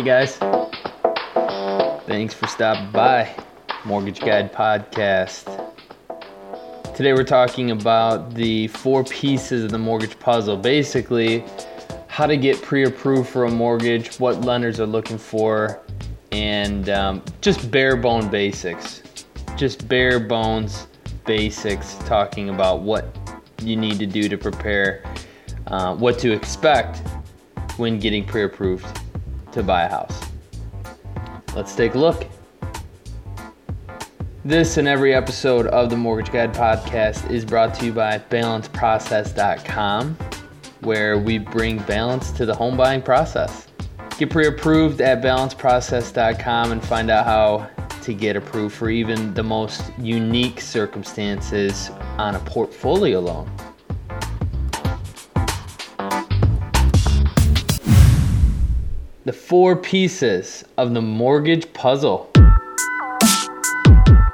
Hey guys. Thanks for stopping by. Mortgage Guide Podcast. Today we're talking about the four pieces of the mortgage puzzle. Basically, how to get pre approved for a mortgage, what lenders are looking for, and um, just bare bone basics. Just bare bones basics talking about what you need to do to prepare, uh, what to expect when getting pre approved to buy a house. Let's take a look. This and every episode of the Mortgage Guide podcast is brought to you by balanceprocess.com, where we bring balance to the home buying process. Get pre approved at balanceprocess.com and find out how to get approved for even the most unique circumstances on a portfolio loan. The four pieces of the mortgage puzzle.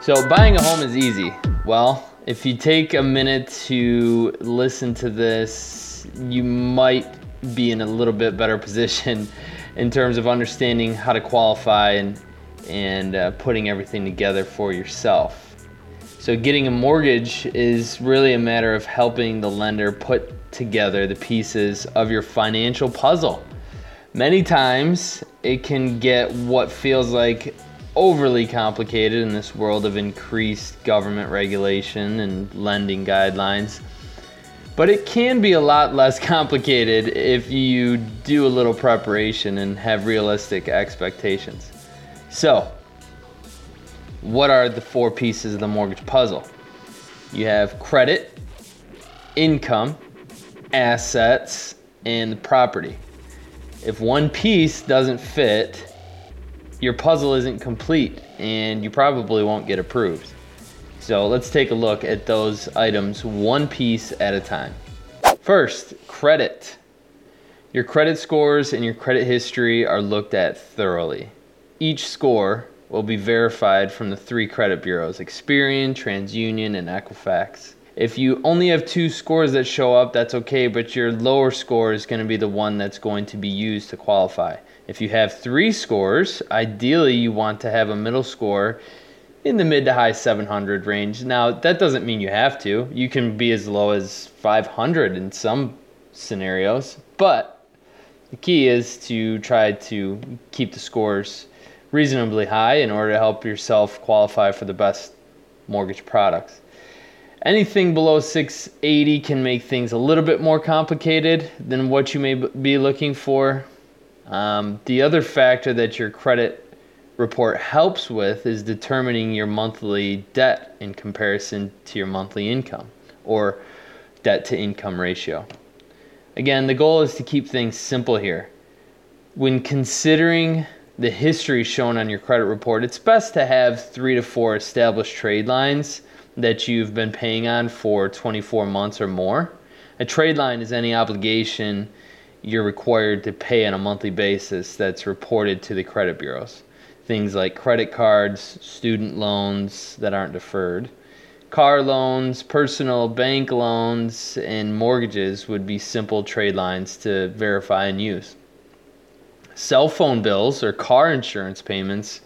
So, buying a home is easy. Well, if you take a minute to listen to this, you might be in a little bit better position in terms of understanding how to qualify and and uh, putting everything together for yourself. So, getting a mortgage is really a matter of helping the lender put together the pieces of your financial puzzle. Many times, it can get what feels like overly complicated in this world of increased government regulation and lending guidelines. But it can be a lot less complicated if you do a little preparation and have realistic expectations. So, what are the four pieces of the mortgage puzzle? You have credit, income, assets, and property. If one piece doesn't fit, your puzzle isn't complete and you probably won't get approved. So let's take a look at those items one piece at a time. First, credit. Your credit scores and your credit history are looked at thoroughly. Each score will be verified from the three credit bureaus Experian, TransUnion, and Equifax. If you only have two scores that show up, that's okay, but your lower score is going to be the one that's going to be used to qualify. If you have three scores, ideally you want to have a middle score in the mid to high 700 range. Now, that doesn't mean you have to. You can be as low as 500 in some scenarios, but the key is to try to keep the scores reasonably high in order to help yourself qualify for the best mortgage products. Anything below 680 can make things a little bit more complicated than what you may be looking for. Um, the other factor that your credit report helps with is determining your monthly debt in comparison to your monthly income or debt to income ratio. Again, the goal is to keep things simple here. When considering the history shown on your credit report, it's best to have three to four established trade lines that you've been paying on for 24 months or more. A trade line is any obligation you're required to pay on a monthly basis that's reported to the credit bureaus. Things like credit cards, student loans that aren't deferred, car loans, personal bank loans, and mortgages would be simple trade lines to verify and use. Cell phone bills or car insurance payments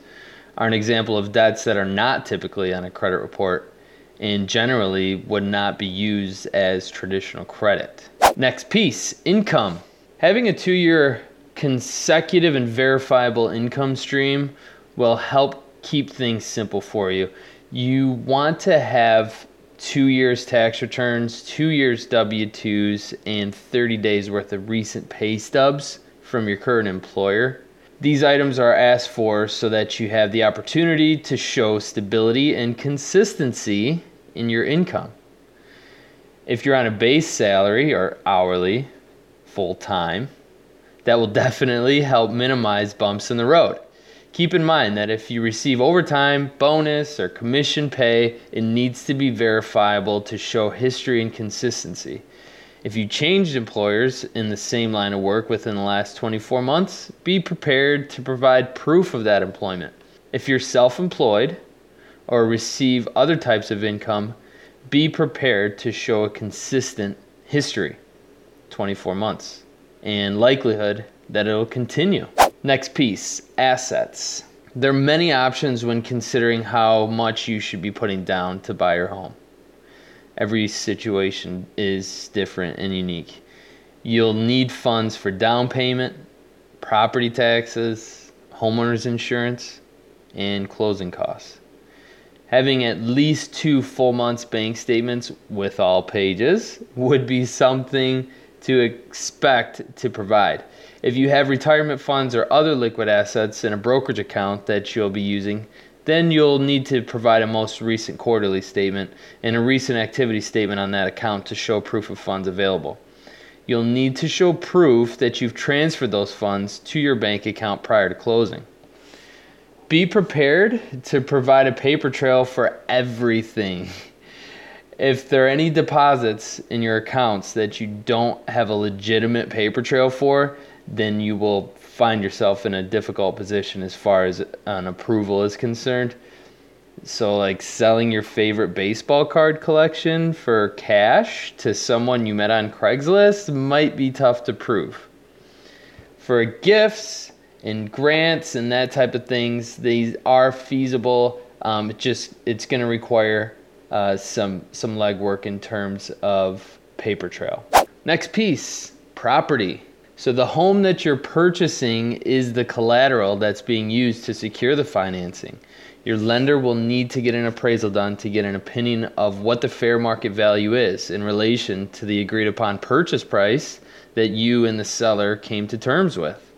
are an example of debts that are not typically on a credit report and generally would not be used as traditional credit. Next piece income. Having a two year consecutive and verifiable income stream will help keep things simple for you. You want to have two years tax returns, two years W 2s, and 30 days worth of recent pay stubs from your current employer. These items are asked for so that you have the opportunity to show stability and consistency in your income. If you're on a base salary or hourly, full time, that will definitely help minimize bumps in the road. Keep in mind that if you receive overtime, bonus, or commission pay, it needs to be verifiable to show history and consistency. If you changed employers in the same line of work within the last 24 months, be prepared to provide proof of that employment. If you're self employed or receive other types of income, be prepared to show a consistent history 24 months and likelihood that it'll continue. Next piece assets. There are many options when considering how much you should be putting down to buy your home. Every situation is different and unique. You'll need funds for down payment, property taxes, homeowners insurance, and closing costs. Having at least two full months bank statements with all pages would be something to expect to provide. If you have retirement funds or other liquid assets in a brokerage account that you'll be using, then you'll need to provide a most recent quarterly statement and a recent activity statement on that account to show proof of funds available. You'll need to show proof that you've transferred those funds to your bank account prior to closing. Be prepared to provide a paper trail for everything. If there are any deposits in your accounts that you don't have a legitimate paper trail for, then you will find yourself in a difficult position as far as an approval is concerned. So, like selling your favorite baseball card collection for cash to someone you met on Craigslist might be tough to prove. For gifts and grants and that type of things, these are feasible. Um, it just it's going to require uh, some some legwork in terms of paper trail. Next piece, property. So the home that you're purchasing is the collateral that's being used to secure the financing. Your lender will need to get an appraisal done to get an opinion of what the fair market value is in relation to the agreed upon purchase price that you and the seller came to terms with.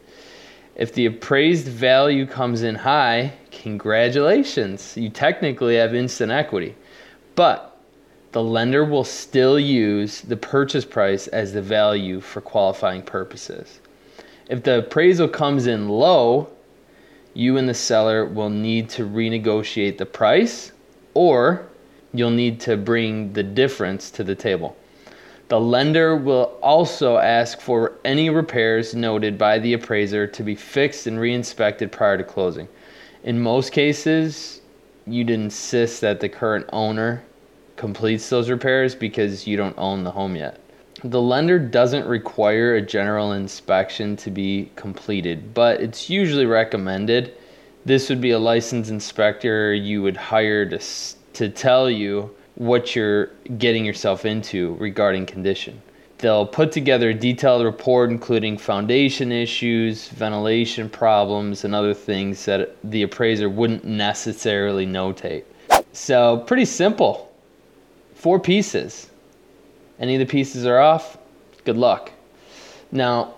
If the appraised value comes in high, congratulations, you technically have instant equity. But the lender will still use the purchase price as the value for qualifying purposes. If the appraisal comes in low, you and the seller will need to renegotiate the price or you'll need to bring the difference to the table. The lender will also ask for any repairs noted by the appraiser to be fixed and re-inspected prior to closing. In most cases, you'd insist that the current owner completes those repairs because you don't own the home yet. The lender doesn't require a general inspection to be completed, but it's usually recommended. This would be a licensed inspector you would hire to, to tell you what you're getting yourself into regarding condition. They'll put together a detailed report including foundation issues, ventilation problems, and other things that the appraiser wouldn't necessarily notate. So, pretty simple four pieces. Any of the pieces are off, good luck. Now,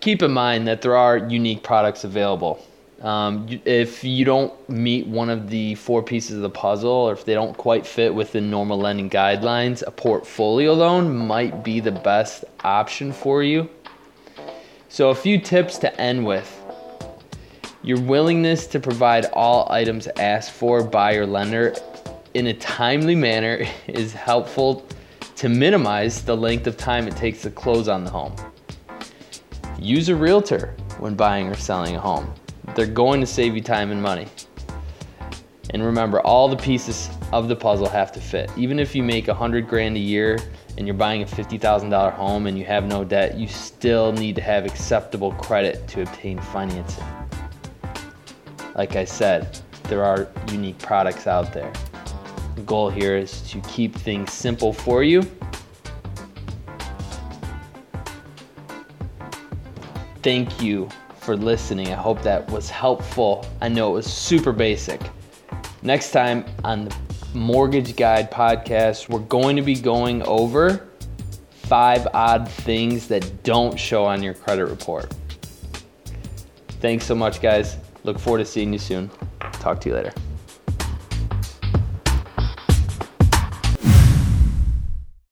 keep in mind that there are unique products available. Um, if you don't meet one of the four pieces of the puzzle, or if they don't quite fit within normal lending guidelines, a portfolio loan might be the best option for you. So, a few tips to end with. Your willingness to provide all items asked for by your lender in a timely manner is helpful to minimize the length of time it takes to close on the home. Use a realtor when buying or selling a home. They're going to save you time and money. And remember, all the pieces of the puzzle have to fit. Even if you make a hundred grand a year and you're buying a $50,000 home and you have no debt, you still need to have acceptable credit to obtain financing. Like I said, there are unique products out there. The goal here is to keep things simple for you. Thank you for listening. I hope that was helpful. I know it was super basic. Next time on the Mortgage Guide podcast, we're going to be going over five odd things that don't show on your credit report. Thanks so much, guys. Look forward to seeing you soon. Talk to you later.